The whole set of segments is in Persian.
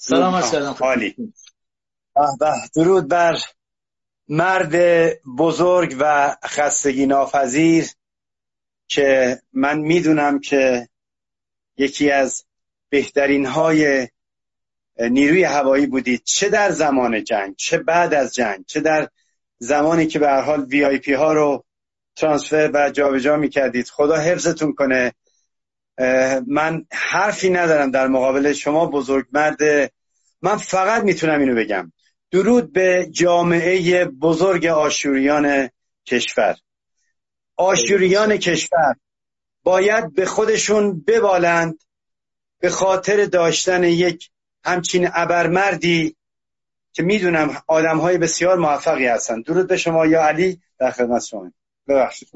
سلام از کردم عالی درود بر مرد بزرگ و خستگی ناپذیر که من می‌دونم که یکی از بهترین های نیروی هوایی بودید. چه در زمان جنگ چه بعد از جنگ چه در زمانی که به هر حال وی آی پی ها رو ترانسفر و جابجا می‌کردید. خدا حفظتون کنه. من حرفی ندارم در مقابل شما بزرگ مرد من فقط می‌تونم اینو بگم. درود به جامعه بزرگ آشوریان کشور. آشوریان کشور باید به خودشون ببالند به خاطر داشتن یک همچین ابرمردی که می‌دونم آدم های بسیار موفقی هستن. درود به شما یا علی در خدمت شما. ببخشید.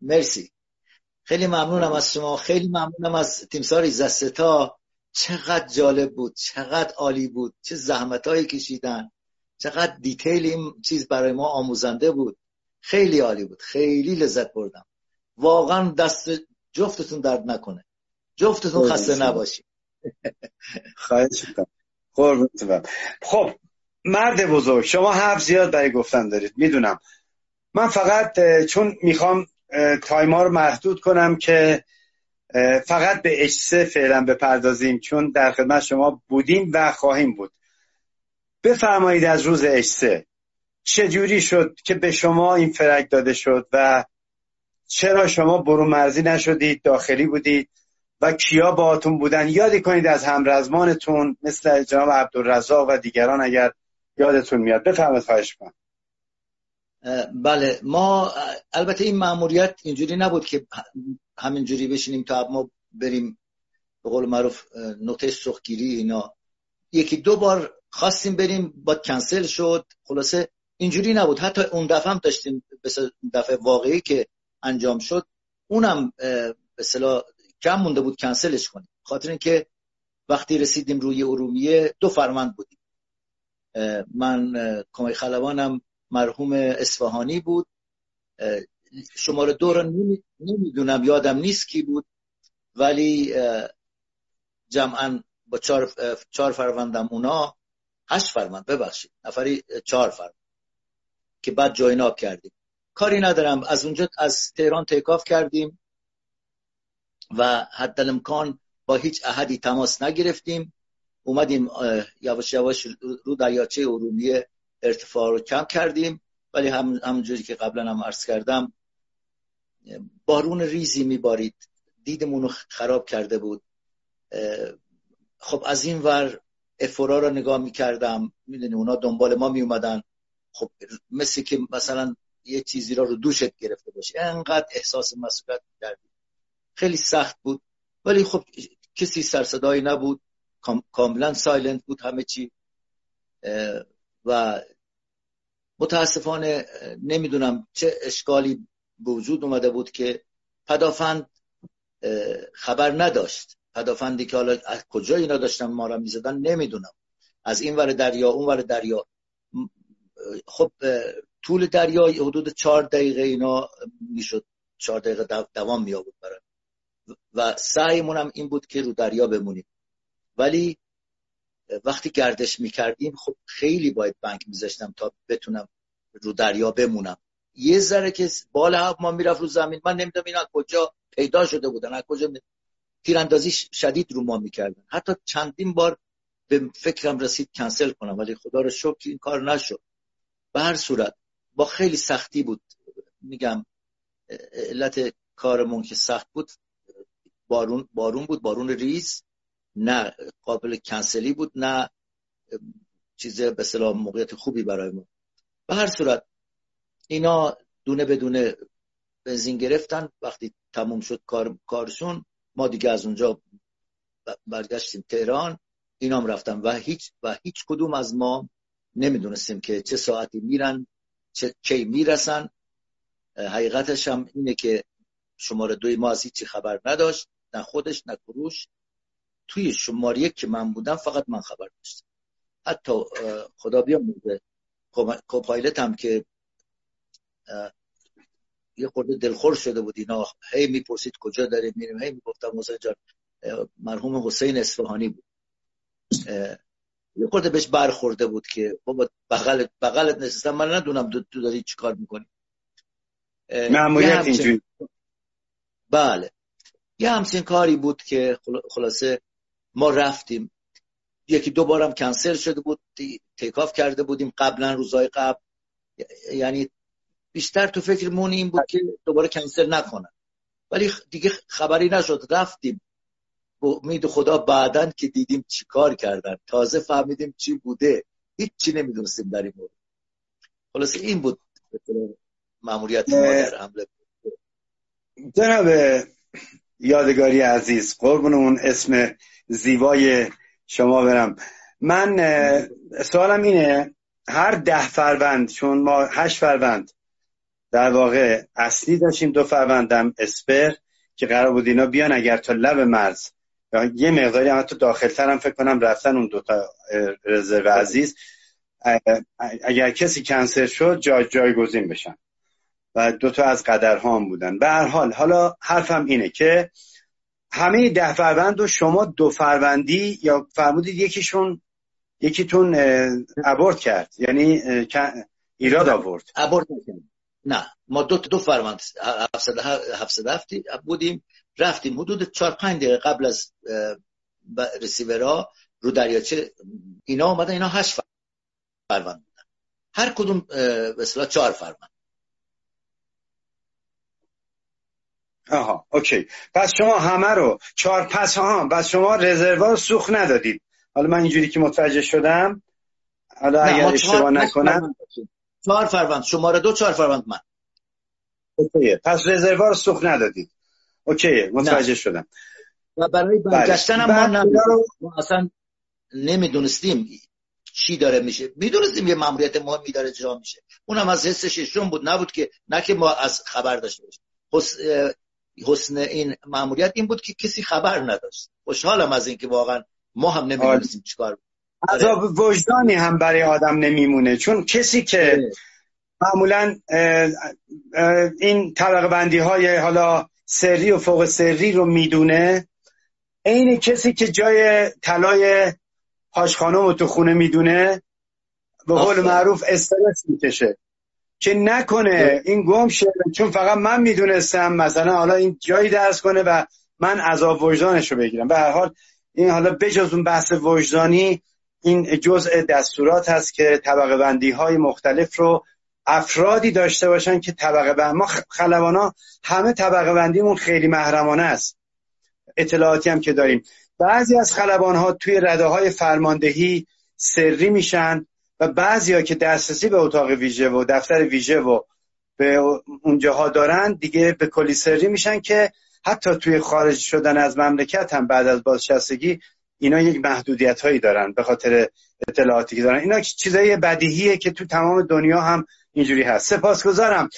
مرسی. خیلی ممنونم از شما. خیلی ممنونم از تیمسار ایزدستا چقدر جالب بود چقدر عالی بود چه زحمت هایی کشیدن. چقدر دیتیل این چیز برای ما آموزنده بود. خیلی عالی بود خیلی لذت بردم. واقعا دست جفتتون درد نکنه. جفتتون خسته نباشید. خواهش خب مرد بزرگ. شما حرف زیاد برای گفتن دارید می‌دونم. من فقط چون می‌خوام تایما رو محدود کنم که فقط به اجسه فعلا بپردازیم چون در خدمت شما بودیم و خواهیم بود. بفرمایید از روز اجسه. چجوری شد که به شما این فرق داده شد و چرا شما برو مرزی نشدید داخلی بودید و کیا باهاتون بودن؟ یادی کنید از همرزمانتون مثل جناب عبدالرزاق و دیگران اگر یادتون میاد. بفرمایید خواهش کنم بله. ما البته این مأموریت اینجوری نبود که همینجوری بشینیم تا ما بریم به قول معروف نقطه سرخگیری اینا. یکی دو بار خواستیم بریم با کنسل شد. خلاصه اینجوری نبود. حتی اون دفعه هم داشتیم دفعه واقعی که انجام شد اونم به کم مونده بود کنسلش کنیم. خاطر اینکه وقتی رسیدیم روی ارومیه دو فرمند بودیم. من کمک خلبانم مرحوم اصفهانی بود. شماره دو رو نمی‌دونم یادم نیست کی بود ولی جمعا با چهار, چهار فروندم اونا هشت فروند ببخشید نفری چهار فروند که بعد جایناب کردیم. کاری ندارم از اونجا از تهران تیکاف کردیم و حد امکان با هیچ احدی تماس نگرفتیم. اومدیم یواش یواش رو دریاچه ارومیه ارتفاع رو کم کردیم ولی هم همونجوری که قبلا هم عرض کردم بارون ریزی میبارید. دیدمون رو خراب کرده بود. خب از این ور افورا رو نگاه می‌کردم. می‌دونی اونا دنبال ما میومدن خب مثل که مثلا یه چیزی را رو دوشت گرفته باشه انقدر احساس مسئولیت کردیم خیلی سخت بود. ولی خب کسی سرصدایی نبود. کاملا سایلنت بود همه چی. و متاسفانه نمی‌دونم چه اشکالی به وجود اومده بود که پدافند خبر نداشت. پدافندی که حالا از کجا اینا داشتن ما را می‌زدن نمی‌دونم. از این ور دریا اون ور دریا. خب طول دریا حدود چهار دقیقه اینا می‌شد. چهار دقیقه دوام می آورد و سعیمون هم این بود که رو دریا بمونیم. ولی وقتی گردش می‌کردیم خب خیلی باید بنک میذاشتم تا بتونم رو دریا بمونم. یه ذره که بال ما می‌رفت رو زمین من نمی‌دونم اینا کجا پیدا شده بودن از کجا تیراندازی شدید رو ما می‌کردن. حتی چندین بار به فکرم رسید کنسل کنم ولی خدا رو شکر این کار نشد. به هر صورت با خیلی سختی بود. میگم علت کارمون که سخت بود بارون بارون بود بارون ریز. نه قابل کنسلی بود نه چیز به اصطلاح موقعیت خوبی برای ما. به هر صورت اینا دونه بدونه بنزین گرفتن. وقتی تموم شد کار کارشون ما دیگه از اونجا برگشتیم تهران. اینام رفتن و هیچ و هیچ کدوم از ما نمی‌دونستیم که چه ساعتی میرن چه کی می‌رسن. حقیقتش هم اینه که شماره دوی ما از هیچی خبر نداشت. نه خودش نه کروش توی شماره یک که من بودم فقط من خبر داشتم. حتی خدا بیامرزه کوپایلت هم که یه خورده دلخور شده بود اینا. هی می‌پرسید کجا داریم میریم؟ هی می‌گفتم حسین جان مرحوم حسین اصفهانی بود. یه خورده بهش برخورده بود که بابا بغلت بغلت نشستم. من ندونم تو داری چیکار می‌کنی. معمولیت اینجوری. بله. یه همچین کاری بود که خلاصه ما رفتیم. یکی دو بارم کنسل شده بود تیکاف کرده بودیم قبلا روزای قبل. یعنی بیشتر تو فکرمون این بود که دوباره کنسل نکنن. ولی دیگه خبری نشد. رفتیم. امید خدا بعدا که دیدیم چی کار کردن. تازه فهمیدیم چی بوده. هیچ چی نمی‌دونستیم در این مورد. خلاصه این بود معمولیت ما در حمله. جناب یادگاری عزیز قربون اون اسم زیبای شما برم. من سوالم اینه هر ده فروند چون ما هشت فروند در واقع اصلی داشتیم دو فروندم اسپر که قرار بود اینا بیان اگر تا لب مرز. یه مقداری هم تو داخلتر هم فکر کنم رفتن اون دوتا رزرو عزیز. اگر کسی کنسر شد جای جایگزین بشن. و دوتا از قدرها هم بودن. به هر حال حالا حرفم اینه که همه ده فروند و شما دو فروندی یا فرمودید یکیشون یکیتون ابورت کرد. یعنی ایراد آورد. ابورت نه. ما دو دو فروند هفتصد بودیم. رفتیم حدود چهار پنج دقیقه قبل از رسیورا رو دریاچه. اینا اومدن اینا هشت فروند بودن. هر کدوم به چهار فروند. آها okay. پس شما همه رو چهار پس ها پس شما رزروا سوخت ندادید. حالا من اینجوری که متوجه شدم حالا اگر اشتباه نکنم. چهار فروند شماره دو چهار فروند من. okay پس رزروا رو سوخت ندادید. okay متوجه شدم. و برای بله. برگشتن هم ما, ما اصلا نمی‌دونستیم چی داره میشه. می‌دونستیم یه ماموریت مهمی داره انجام میشه. اونم از حس ششم بود. نبود که نه که ما از خبر داشته باشیم. حسن این ماموریت این بود که کسی خبر نداشت. خوشحالم از اینکه واقعا ما هم نمی‌دونستیم چیکار عذاب وجدانی هم برای آدم نمیمونه. چون کسی که معمولا این طبقه بندی های حالا سری و فوق سری رو می‌دونه عین کسی که جای طلای هاش خانم رو تو خونه می‌دونه به قول معروف استرس می‌کشه. که نکنه. این گم شه. چون فقط من می‌دونستم. مثلا حالا این جایی درس کنه و من عذاب وجدانش رو بگیرم. به هر حال این حالا بجز اون بحث وجدانی این جزء دستورات هست که طبقه بندی های مختلف رو افرادی داشته باشن که طبقه بند ما خلبانا همه طبقه بندیمون خیلی محرمانه است. اطلاعاتی هم که داریم. بعضی از خلبان ها توی رده های فرماندهی سری میشن. و بعضی که دسترسی به اتاق ویژه و دفتر ویژه و به اونجاها دارن دیگه به کلی سری میشن که حتی توی خارج شدن از مملکت هم بعد از بازنشستگی اینا یک محدودیت هایی دارن به خاطر اطلاعاتی که دارن. اینا چیزای بدیهیه که تو تمام دنیا هم اینجوری هست. سپاسگزارم.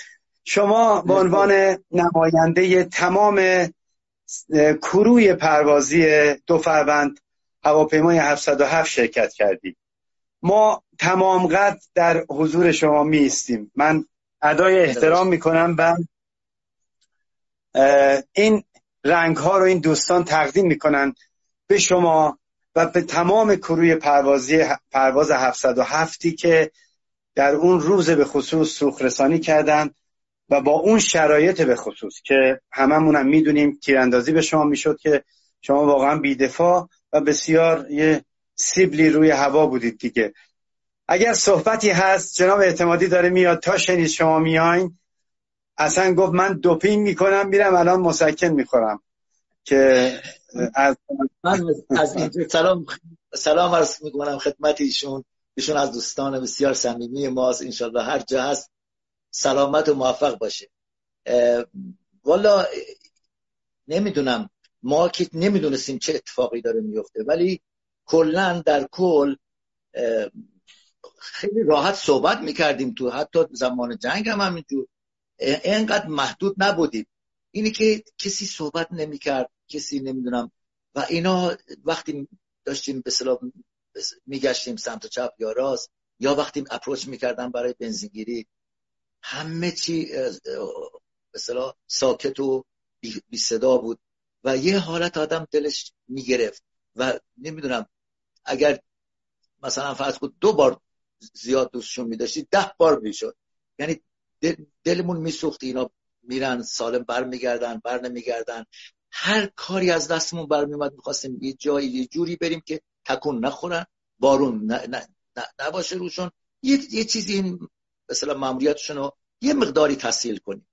شما به عنوان نماینده تمام کروی پروازی دو فروند هواپیمای 707 شرکت کردید ما تمام قد در حضور شما میستیم من ادای احترام می‌کنم و این رنگ ها رو این دوستان تقدیم می‌کنن به شما و به تمام کروی پروازی پرواز 707 که در اون روز به خصوص سوخ رسانی کردن و با اون شرایط به خصوص که هممون هم می‌دونیم تیراندازی به شما می‌شد که شما واقعا بیدفاع و بسیار یه سیبلی روی هوا بودید دیگه. اگر صحبتی هست جناب اعتمادی داره میاد تا شنید شما میاین. اصلا گفت من دوپینگ می‌کنم میرم الان مسکن می‌خورم. که از من از اینجا سلام سلام عرض می‌کنم خدمت ایشون ایشون از دوستان بسیار صمیمی ماست. انشالله هر جا هست سلامت و موفق باشه. والا نمی‌دونم ما که نمی‌دونستیم چه اتفاقی داره میفته ولی کلا در کل خیلی راحت صحبت می‌کردیم تو حتی زمان جنگ هم همینجور. اینقدر محدود نبودیم. اینی که کسی صحبت نمی‌کرد کسی نمی‌دونم. و اینا وقتی داشتیم به میگشتیم سمت چپ یا راست یا وقتی اپروچ می‌کردن برای بنزینگیری همه چی به ساکت و بی صدا بود. و یه حالت آدم دلش می‌گرفت. و نمی‌دونم اگر مثلا فرض کن دو بار زیاد دوستشون میداشتی ده بار می‌شد. یعنی دلمون میسوخت اینا میرن سالم بر میگردن بر نمیگردن. هر کاری از دستمون برمیومد می‌خواستیم یه جایی یه جوری بریم که تکون نخورن بارون نباشه روشون. یه, یه چیزی این مثلا ماموریتشون رو یه مقداری تحصیل کنیم.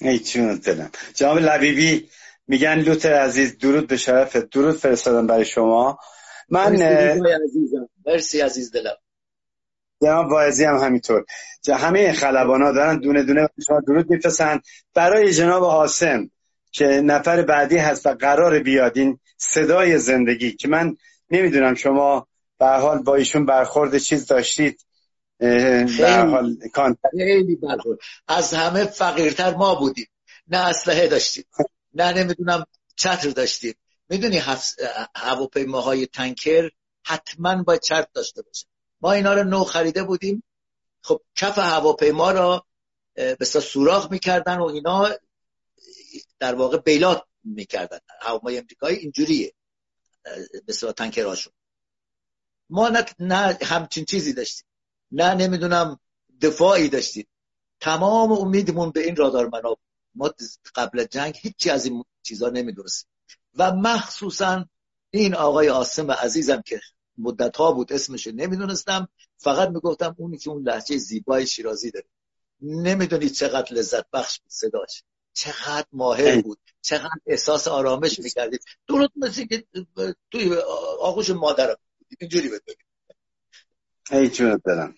ای چون دلم. جناب لبیبی میگن لوتر عزیز درود به شرف درود فرستادم برای شما. من عزیزم. مرسی عزیز دلم. جناب واعظی هم همینطور. همه خلبان ها دارن دونه دونه شما درود میفرستن. برای جناب آسم که نفر بعدی هست و قرار بیاد این صدای زندگی که من نمی‌دونم شما به حال با ایشون برخورد چیز داشتید. حال خیلی برخورد. از همه فقیرتر ما بودیم. نه اسلحه داشتیم. نه نمی‌دونم چتر داشتیم می‌دونی هواپیماهای تنکر حتما باید چرت داشته باشه. ما اینا رو نو خریده بودیم. خب کف هواپیما را به سوراخ می‌کردن و اینا در واقع بیلات می‌کردن. هواپیمای امریکایی اینجوریه. مثلا تنکراشون ما نه, نه همچین چیزی داشتیم. نه نمی‌دونم دفاعی داشتیم. تمام امیدمون به این رادار مناب ما قبل جنگ هیچی از این چیزا نمی‌دونستیم. و مخصوصا این آقای آسم عزیزم که مدت ها بود اسمش نمی‌دونستم فقط می‌گفتم اونی که اون لحجه زیبای شیرازی داره. نمی‌دونید چقدر لذت بخش بود صداش. چقدر ماهر بود. چقدر احساس آرامش می‌کردید. درست مثل که توی آغوش مادرم اینجوری بده ای چون دارم